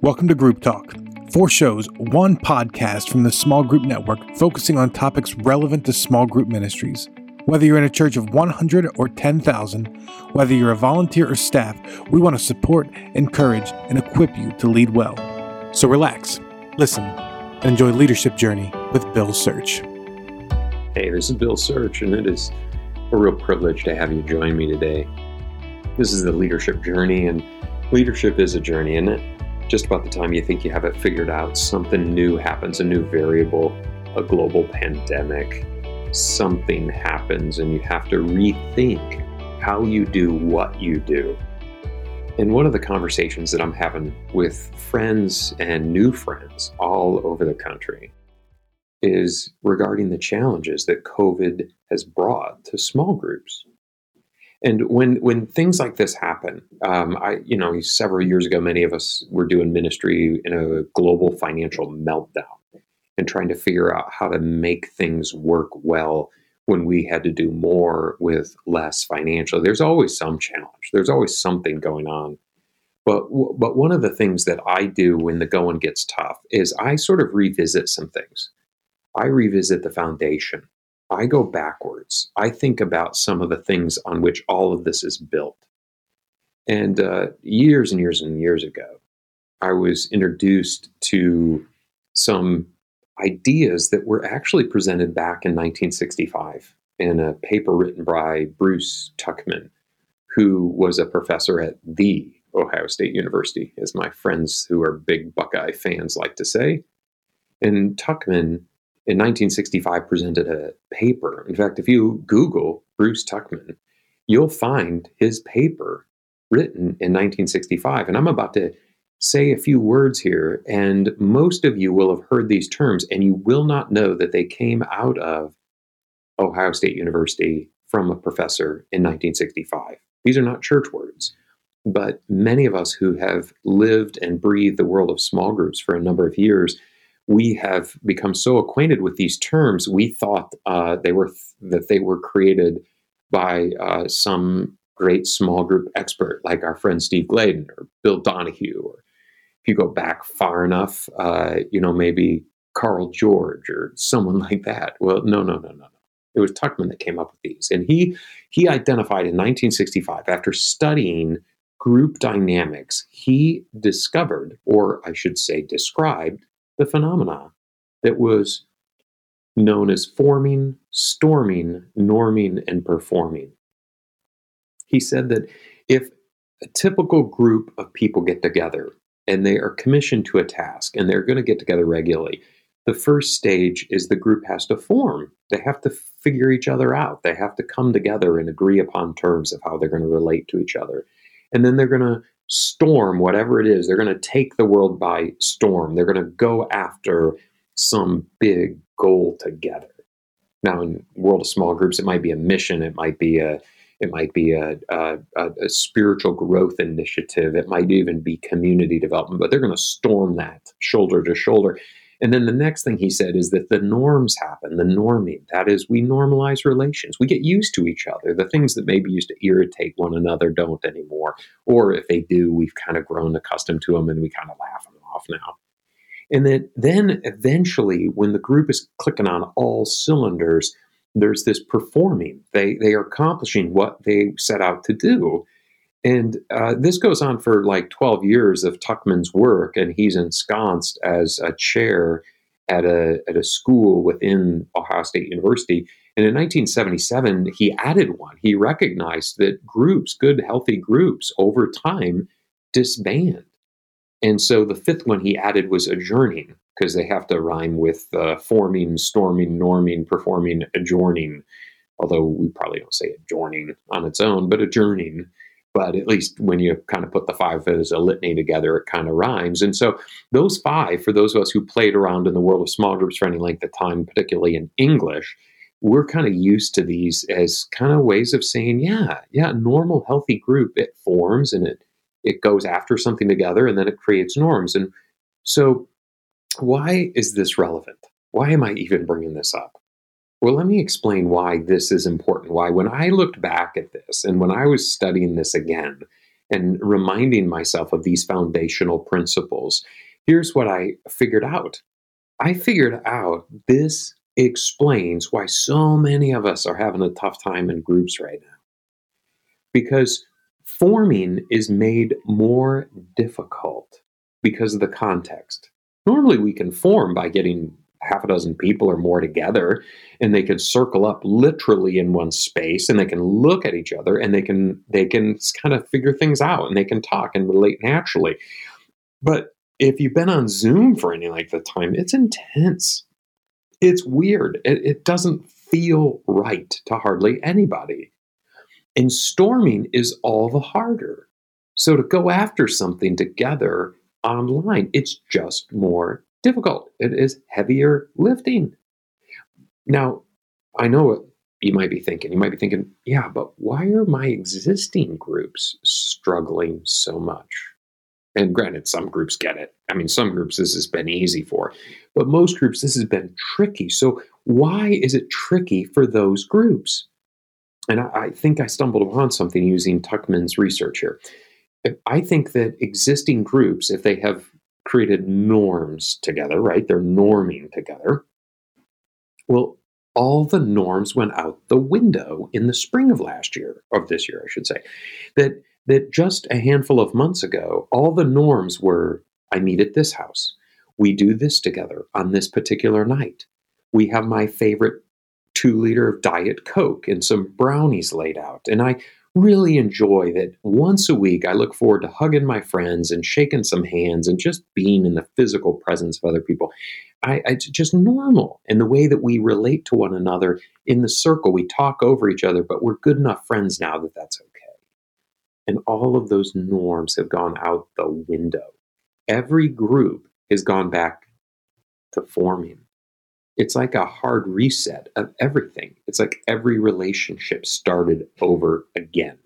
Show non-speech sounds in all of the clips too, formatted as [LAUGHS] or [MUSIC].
Welcome to Group Talk. Four shows, one podcast from the Small Group Network focusing on topics relevant to small group ministries. Whether you're in a church of 100 or 10,000, whether you're a volunteer or staff, we want to support, encourage, and equip you to lead well. So relax, listen, and enjoy Leadership Journey with Bill Search. Hey, this is Bill Search, and it is a real privilege to have you join me today. This is the Leadership Journey, and leadership is a journey, isn't it? Just about the time you think you have it figured out, something new happens, a new variable, a global pandemic. Something happens, and you have to rethink how you do what you do. And one of the conversations that I'm having with friends and new friends all over the country is regarding the challenges that COVID has brought to small groups. And when when things like this happen, um, I you know several years ago, many of us were doing ministry in a global financial meltdown and trying to figure out how to make things work well when we had to do more with less financially. There's always some challenge. There's always something going on. But but one of the things that I do when the going gets tough is I sort of revisit some things. I revisit the foundation. I go backwards. I think about some of the things on which all of this is built. And uh, years and years and years ago, I was introduced to some ideas that were actually presented back in 1965 in a paper written by Bruce Tuckman, who was a professor at the Ohio State University, as my friends who are big Buckeye fans like to say. And Tuckman in 1965 presented a paper. In fact, if you Google Bruce Tuckman, you'll find his paper written in 1965. And I'm about to say a few words here, and most of you will have heard these terms, and you will not know that they came out of Ohio State University from a professor in 1965. These are not church words. But many of us who have lived and breathed the world of small groups for a number of years we have become so acquainted with these terms, we thought uh, they were that they were created by uh, some great small group expert like our friend Steve Gladen or Bill Donahue, or if you go back far enough, uh, you know maybe Carl George or someone [LAUGHS] like that. Well, no, no, no, no, no. It was Tuckman that came up with these, and he he identified in 1965 after studying group dynamics, he discovered, or I should say, described the phenomena that was known as forming, storming, norming, and performing. He said that if a typical group of people get together and they are commissioned to a task and they're going to get together regularly, the first stage is the group has to form. They have to figure each other out. They have to come together and agree upon terms of how they're going to relate to each other. And then they're going to storm whatever it is. They're going to take the world by storm. They're going to go after some big goal together. Now, in world of small groups, it might be a mission. It might be a it might be a, a, a spiritual growth initiative. It might even be community development. But they're going to storm that shoulder to shoulder. And then the next thing he said is that the norms happen, the norming. That is, we normalize relations. We get used to each other. The things that maybe used to irritate one another don't anymore. Or if they do, we've kind of grown accustomed to them and we kind of laugh them off now. And then, then eventually, when the group is clicking on all cylinders, there's this performing. They, they are accomplishing what they set out to do. And uh, this goes on for like 12 years of Tuckman's work, and he's ensconced as a chair at a, at a school within Ohio State University. And in 1977, he added one. He recognized that groups, good, healthy groups, over time disband. And so the fifth one he added was adjourning, because they have to rhyme with uh, forming, storming, norming, performing, adjourning. Although we probably don't say adjourning on its own, but adjourning but at least when you kind of put the five as a litany together, it kind of rhymes. And so those five, for those of us who played around in the world of small groups for any length of time, particularly in English, we're kind of used to these as kind of ways of saying, yeah, yeah, normal, healthy group, it forms and it it goes after something together and then it creates norms. And so why is this relevant? Why am I even bringing this up? Well, let me explain why this is important. Why, when I looked back at this and when I was studying this again, and reminding myself of these foundational principles, here's what I figured out. I figured out this explains why so many of us are having a tough time in groups right now. Because forming is made more difficult because of the context. Normally, we can form by getting half a dozen people or more together and they can circle up literally in one space and they can look at each other and they can they can kind of figure things out and they can talk and relate naturally. But if you've been on zoom for any length of time it's intense. It's weird. It, it doesn't feel right to hardly anybody. And storming is all the harder. So to go after something together online. It's just more difficult. It is heavier lifting. Now, I know what you might be thinking. You might be thinking, yeah, but why are my existing groups struggling so much? And granted, some groups get it. I mean, some groups this has been easy for, but most groups this has been tricky. So, why is it tricky for those groups? And I, I think I stumbled upon something using Tuckman's research here. I think that existing groups, if they have created norms together, right? They're norming together. Well, all the norms went out the window in the spring of last year, of this year, I should say. That that just a handful of months ago, all the norms were I meet at this house. We do this together on this particular night. We have my favorite two liter of Diet Coke and some brownies laid out. And I really enjoy that once a week I look forward to hugging my friends and shaking some hands and just being in the physical presence of other people. I, I just normal in the way that we relate to one another in the circle. We talk over each other, but we're good enough friends now that that's okay. And all of those norms have gone out the window. Every group has gone back to forming it's like a hard reset of everything. It's like every relationship started over again.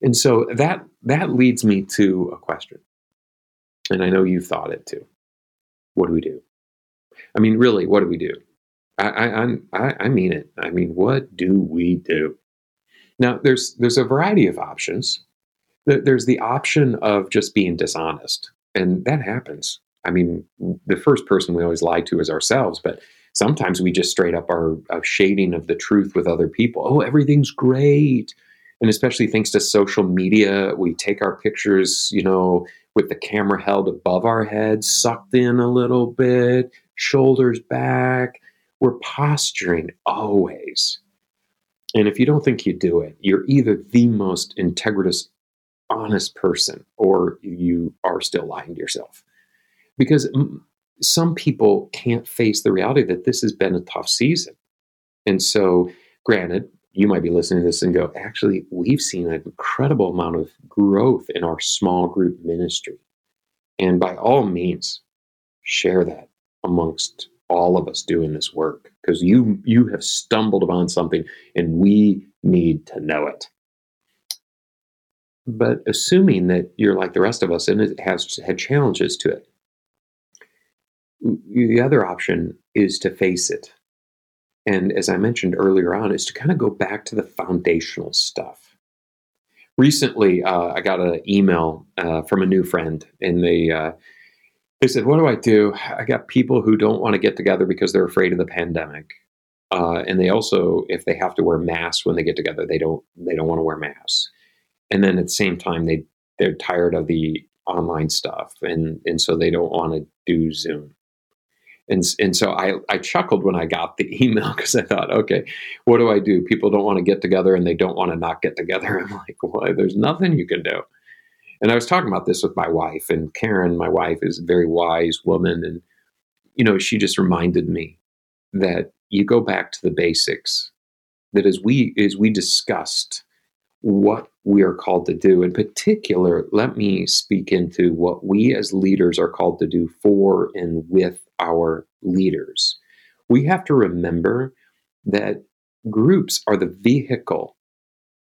And so that that leads me to a question. And I know you've thought it too. What do we do? I mean, really, what do we do? I, I, I mean it. I mean, what do we do? Now, there's there's a variety of options. There's the option of just being dishonest, and that happens. I mean, the first person we always lie to is ourselves, but sometimes we just straight up are a shading of the truth with other people. Oh, everything's great. And especially thanks to social media, we take our pictures, you know, with the camera held above our heads, sucked in a little bit, shoulders back. We're posturing always. And if you don't think you do it, you're either the most integritous, honest person or you are still lying to yourself because some people can't face the reality that this has been a tough season. And so, granted, you might be listening to this and go, actually, we've seen an incredible amount of growth in our small group ministry. And by all means, share that amongst all of us doing this work because you you have stumbled upon something and we need to know it. But assuming that you're like the rest of us and it has had challenges to it, the other option is to face it. And as I mentioned earlier on, is to kind of go back to the foundational stuff. Recently, uh, I got an email uh, from a new friend, and they uh, they said, "What do I do? I got people who don't want to get together because they're afraid of the pandemic, uh, and they also, if they have to wear masks when they get together, they don't they don't want to wear masks. And then at the same time, they they're tired of the online stuff, and and so they don't want to do Zoom." And, and so I, I chuckled when I got the email [LAUGHS] because I thought, okay, what do I do? People don't want to get together and they don't want to not get together. [LAUGHS] I'm like, well, there's nothing you can do. And I was talking about this with my wife, and Karen, my wife, is a very wise woman. And, you know, she just reminded me that you go back to the basics, that as we as we discussed what we are called to do. In particular, let me speak into what we as leaders are called to do for and with our leaders. We have to remember that groups are the vehicle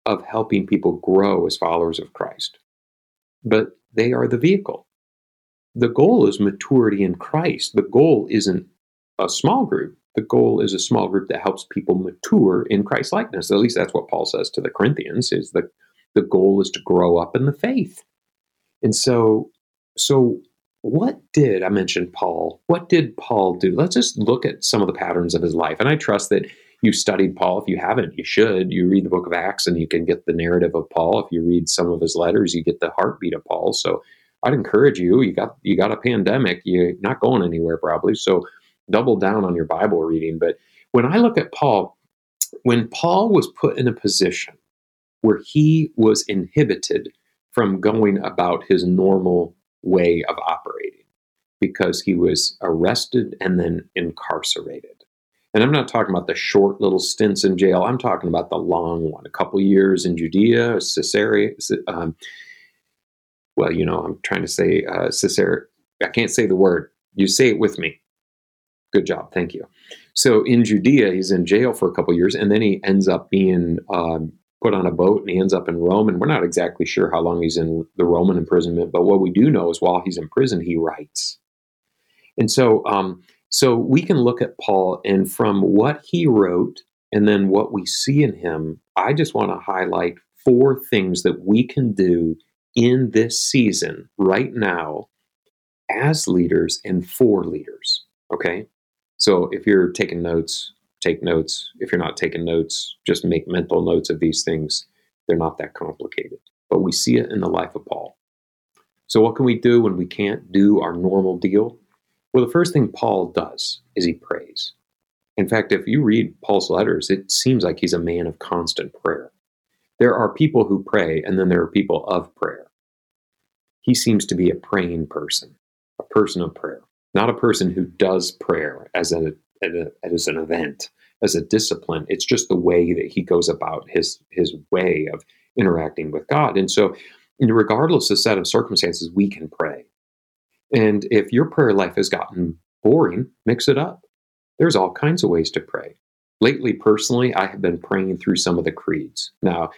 of helping people grow as followers of Christ, but they are the vehicle. The goal is maturity in Christ. The goal isn't a small group. The goal is a small group that helps people mature in Christ likeness. At least that's what Paul says to the Corinthians is the the goal is to grow up in the faith. And so, so what did I mentioned Paul? What did Paul do? Let's just look at some of the patterns of his life. And I trust that you studied Paul. If you haven't, you should. You read the book of Acts and you can get the narrative of Paul. If you read some of his letters, you get the heartbeat of Paul. So I'd encourage you. You got you got a pandemic. You're not going anywhere probably. So double down on your Bible reading. But when I look at Paul, when Paul was put in a position where he was inhibited from going about his normal way of operating because he was arrested and then incarcerated. And I'm not talking about the short little stints in jail. I'm talking about the long one, a couple years in Judea, Caesarea. Um, well, you know, I'm trying to say uh, Caesarea. I can't say the word. You say it with me. Good job. Thank you. So in Judea, he's in jail for a couple years, and then he ends up being um, put on a boat and he ends up in Rome. And we're not exactly sure how long he's in the Roman imprisonment, but what we do know is while he's in prison, he writes. And so, um, so we can look at Paul, and from what he wrote and then what we see in him, I just want to highlight four things that we can do in this season right now as leaders and for leaders. Okay. So if you're taking notes, take notes. If you're not taking notes, just make mental notes of these things. They're not that complicated. But we see it in the life of Paul. So, what can we do when we can't do our normal deal? Well, the first thing Paul does is he prays. In fact, if you read Paul's letters, it seems like he's a man of constant prayer. There are people who pray, and then there are people of prayer. He seems to be a praying person, a person of prayer, not a person who does prayer as, a, as an event, as a discipline. It's just the way that he goes about his his way of interacting with God. And so, regardless of set of circumstances, we can pray. And if your prayer life has gotten boring, mix it up. There's all kinds of ways to pray. Lately, personally, I have been praying through some of the creeds. Now,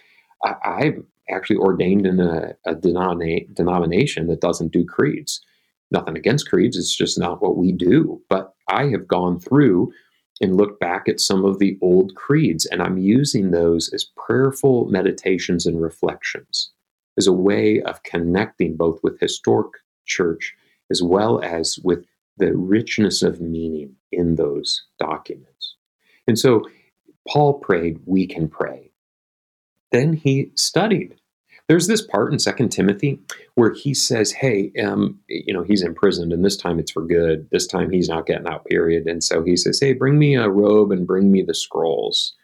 I, am actually ordained in a, a denomina- denomination that doesn't do creeds. Nothing against creeds, it's just not what we do. But I have gone through and looked back at some of the old creeds, and I'm using those as prayerful meditations and reflections as a way of connecting both with historic church as well as with the richness of meaning in those documents. And so Paul prayed, we can pray. Then he studied there's this part in Second Timothy where he says, "Hey, um, you know, he's imprisoned, and this time it's for good. This time he's not getting out. Period." And so he says, "Hey, bring me a robe and bring me the scrolls."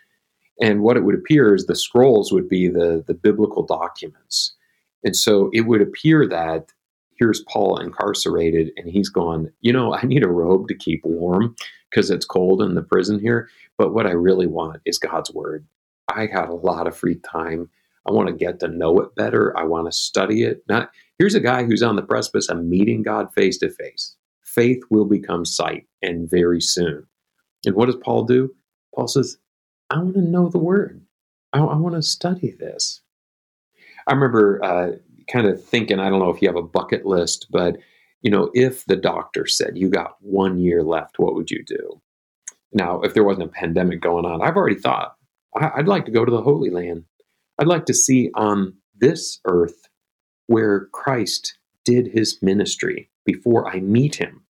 And what it would appear is the scrolls would be the the biblical documents, and so it would appear that here's Paul incarcerated, and he's gone. You know, I need a robe to keep warm because it's cold in the prison here. But what I really want is God's word. I got a lot of free time I want to get to know it better. I want to study it. Not here's a guy who's on the precipice of meeting God face to face. Faith will become sight, and very soon. And what does Paul do? Paul says, I want to know the word. I, I want to study this. I remember uh, kind of thinking, I don't know if you have a bucket list, but you know, if the doctor said you got one year left, what would you do? Now, if there wasn't a pandemic going on, I've already thought I'd like to go to the Holy Land. I'd like to see on this earth where Christ did his ministry before I meet him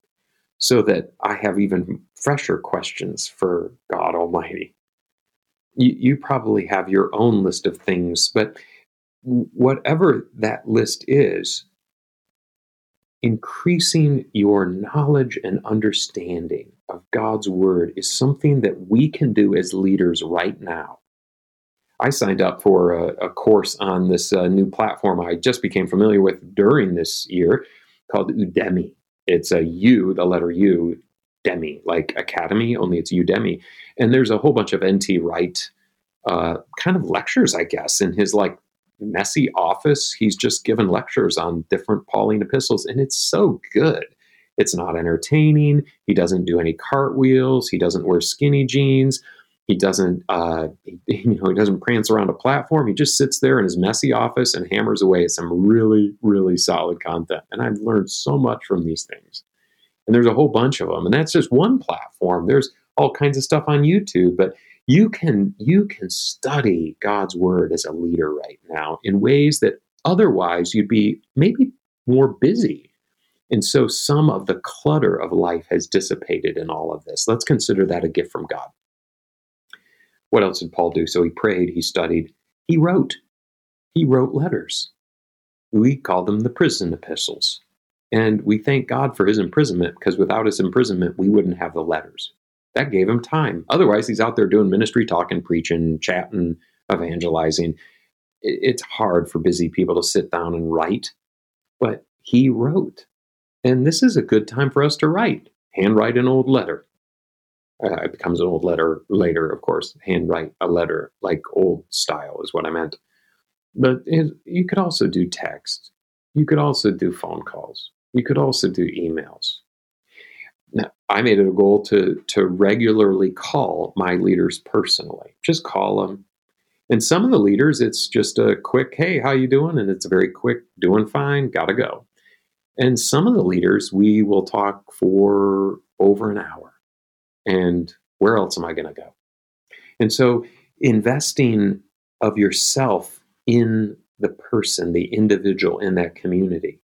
so that I have even fresher questions for God Almighty. You, you, probably have your own list of things, but whatever that list is, increasing your knowledge and understanding of God's Word is something that we can do as leaders right now. I signed up for a, a course on this uh, new platform I just became familiar with during this year called Udemy. It's a U, the letter U, Demi, like Academy, only it's Udemy. And there's a whole bunch of N.T. Wright uh, kind of lectures, I guess, in his like messy office. He's just given lectures on different Pauline epistles, and it's so good. It's not entertaining. He doesn't do any cartwheels. He doesn't wear skinny jeans. He doesn't, uh, [LAUGHS] you know, he doesn't prance around a platform. He just sits there in his messy office and hammers away at some really, really solid content. And I've learned so much from these things. And there's a whole bunch of them. And that's just one platform. There's all kinds of stuff on YouTube. But You can you can study God's word as a leader right now in ways that otherwise you'd be maybe more busy. And so some of the clutter of life has dissipated in all of this. Let's consider that a gift from God. What else did Paul do? So he prayed, he studied, he wrote. He wrote letters. We call them the prison epistles. And we thank God for his imprisonment because without his imprisonment, we wouldn't have the letters. That gave him time. Otherwise, he's out there doing ministry, talking, preaching, chatting, evangelizing. It's hard for busy people to sit down and write, but he wrote. And this is a good time for us to write. Handwrite an old letter. Uh, it becomes an old letter later, of course. Handwrite a letter like old style is what I meant. But it, you could also do text. You could also do phone calls. You could also do emails. Now, I made it a goal to, to regularly call my leaders personally. Just call them. And some of the leaders, it's just a quick, hey, how you doing? And it's a very quick, doing fine, gotta go. And some of the leaders, we will talk for over an hour. And where else am I going to go? And so investing of yourself in the person, the individual in that community.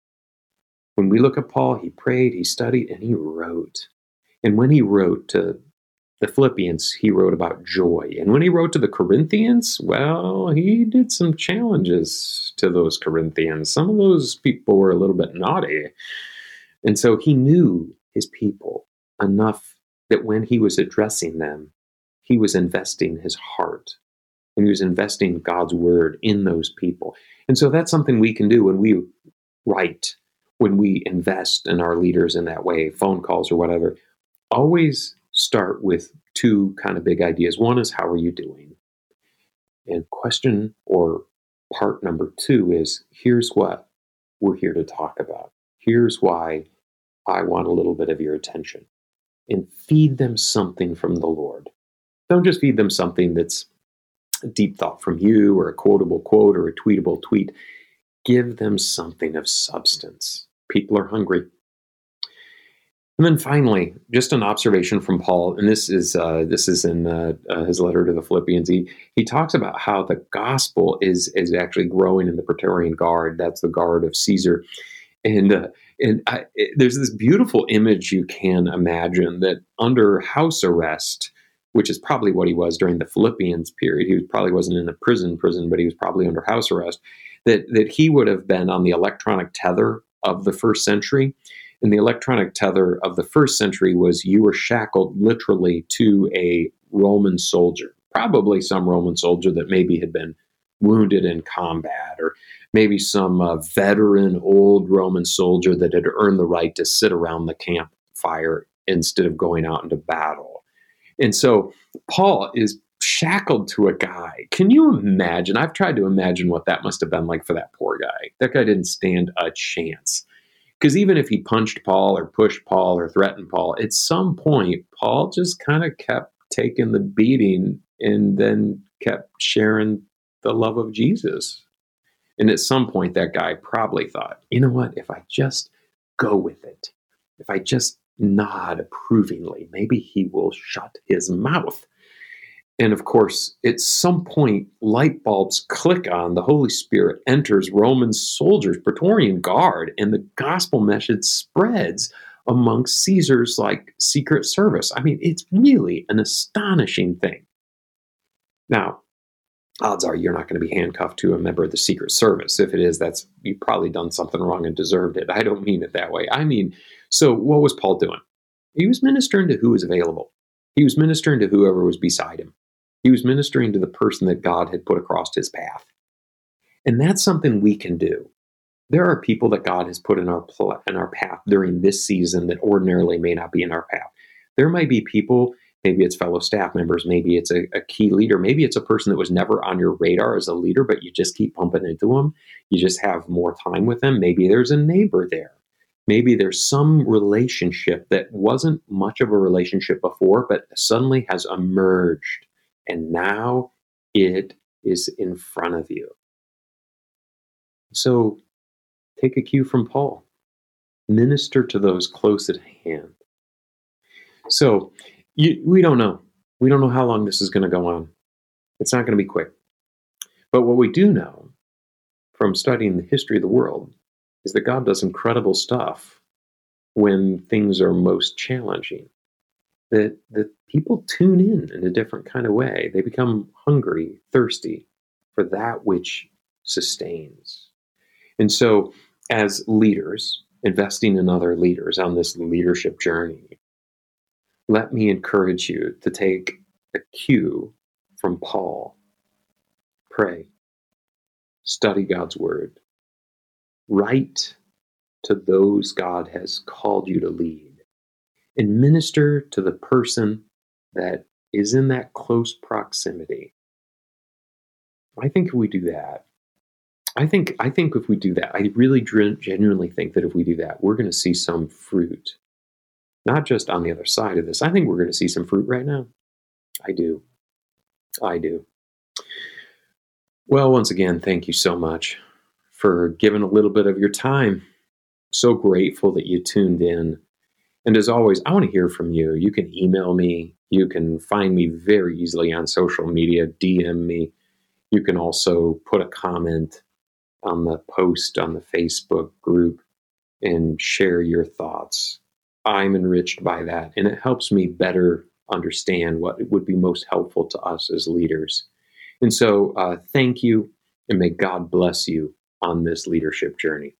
When we look at Paul, he prayed, he studied, and he wrote. And when he wrote to the Philippians, he wrote about joy. And when he wrote to the Corinthians, well, he did some challenges to those Corinthians. Some of those people were a little bit naughty. And so he knew his people enough that when he was addressing them, he was investing his heart and he was investing God's word in those people. And so that's something we can do when we write, when we invest in our leaders in that way, phone calls or whatever. Always start with two kind of big ideas. One is, how are you doing? And question or part number two is, here's what we're here to talk about. Here's why I want a little bit of your attention. And feed them something from the Lord. Don't just feed them something that's a deep thought from you or a quotable quote or a tweetable tweet. Give them something of substance. People are hungry. And then finally, just an observation from Paul, and this is uh, this is in uh, uh, his letter to the Philippians. He he talks about how the gospel is is actually growing in the Praetorian Guard. That's the guard of Caesar, and uh, and I, it, there's this beautiful image you can imagine that under house arrest, which is probably what he was during the Philippians period. He was, probably wasn't in a prison prison, but he was probably under house arrest. That that he would have been on the electronic tether of the first century and the electronic tether of the first century was you were shackled literally to a Roman soldier, probably some Roman soldier that maybe had been wounded in combat, or maybe some uh, veteran old Roman soldier that had earned the right to sit around the campfire instead of going out into battle. And so Paul is shackled to a guy. Can you imagine? I've tried to imagine what that must have been like for that poor guy. That guy didn't stand a chance. Because even if he punched Paul or pushed Paul or threatened Paul, at some point, Paul just kind of kept taking the beating and then kept sharing the love of Jesus. And at some point, that guy probably thought, you know what? If I just go with it, if I just nod approvingly, maybe he will shut his mouth. And of course, at some point, light bulbs click on, the Holy Spirit enters Roman soldiers, Praetorian Guard, and the gospel message spreads amongst Caesar's like secret service. I mean, it's really an astonishing thing. Now, odds are you're not going to be handcuffed to a member of the secret service. If it is, that's you've probably done something wrong and deserved it. I don't mean it that way. I mean, so what was Paul doing? He was ministering to who was available. He was ministering to whoever was beside him. He was ministering to the person that God had put across his path. And that's something we can do. There are people that God has put in our pl- in our path during this season that ordinarily may not be in our path. There might be people, maybe it's fellow staff members, maybe it's a, a key leader, maybe it's a person that was never on your radar as a leader, but you just keep pumping into them. You just have more time with them. Maybe there's a neighbor there. Maybe there's some relationship that wasn't much of a relationship before, but suddenly has emerged and now it is in front of you. So take a cue from Paul. Minister to those close at hand. So you, we don't know. We don't know how long this is going to go on. It's not going to be quick. But what we do know from studying the history of the world is that God does incredible stuff when things are most challenging. That, that people tune in in a different kind of way. They become hungry, thirsty for that which sustains. And so, as leaders, investing in other leaders on this leadership journey, let me encourage you to take a cue from Paul. Pray, study God's word, write to those God has called you to lead, and minister to the person that is in that close proximity. I think if we do that, I think I think if we do that, I really genuinely think that if we do that, we're going to see some fruit. Not just on the other side of this. I think we're going to see some fruit right now. I do. I do. Well, once again, thank you so much for giving a little bit of your time. So grateful that you tuned in. And as always, I want to hear from you. You can email me. You can find me very easily on social media, DM me. You can also put a comment on the post on the Facebook group and share your thoughts. I'm enriched by that, and it helps me better understand what would be most helpful to us as leaders. And so, uh, thank you, and may God bless you on this leadership journey.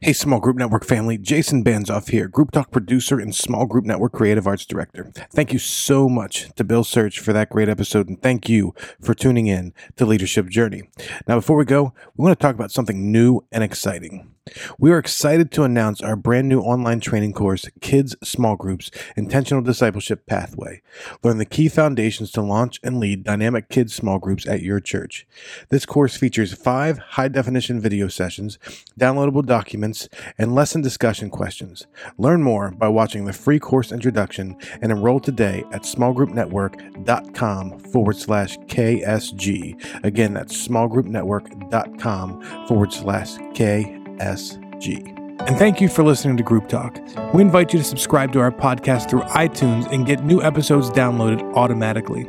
Hey, Small Group Network family, Jason Banzoff here, Group Talk producer and Small Group Network creative arts director. Thank you so much to Bill Search for that great episode, and thank you for tuning in to Leadership Journey. Now, before we go, we want to talk about something new and exciting. We are excited to announce our brand new online training course, Kids Small Groups Intentional Discipleship Pathway. Learn the key foundations to launch and lead dynamic kids small groups at your church. This course features five high definition video sessions, downloadable documents, and lesson discussion questions. Learn more by watching the free course introduction and enroll today at smallgroupnetwork.com forward slash KSG. Again, that's smallgroupnetwork.com forward slash KSG. SG. And thank you for listening to Group Talk. We invite you to subscribe to our podcast through iTunes and get new episodes downloaded automatically.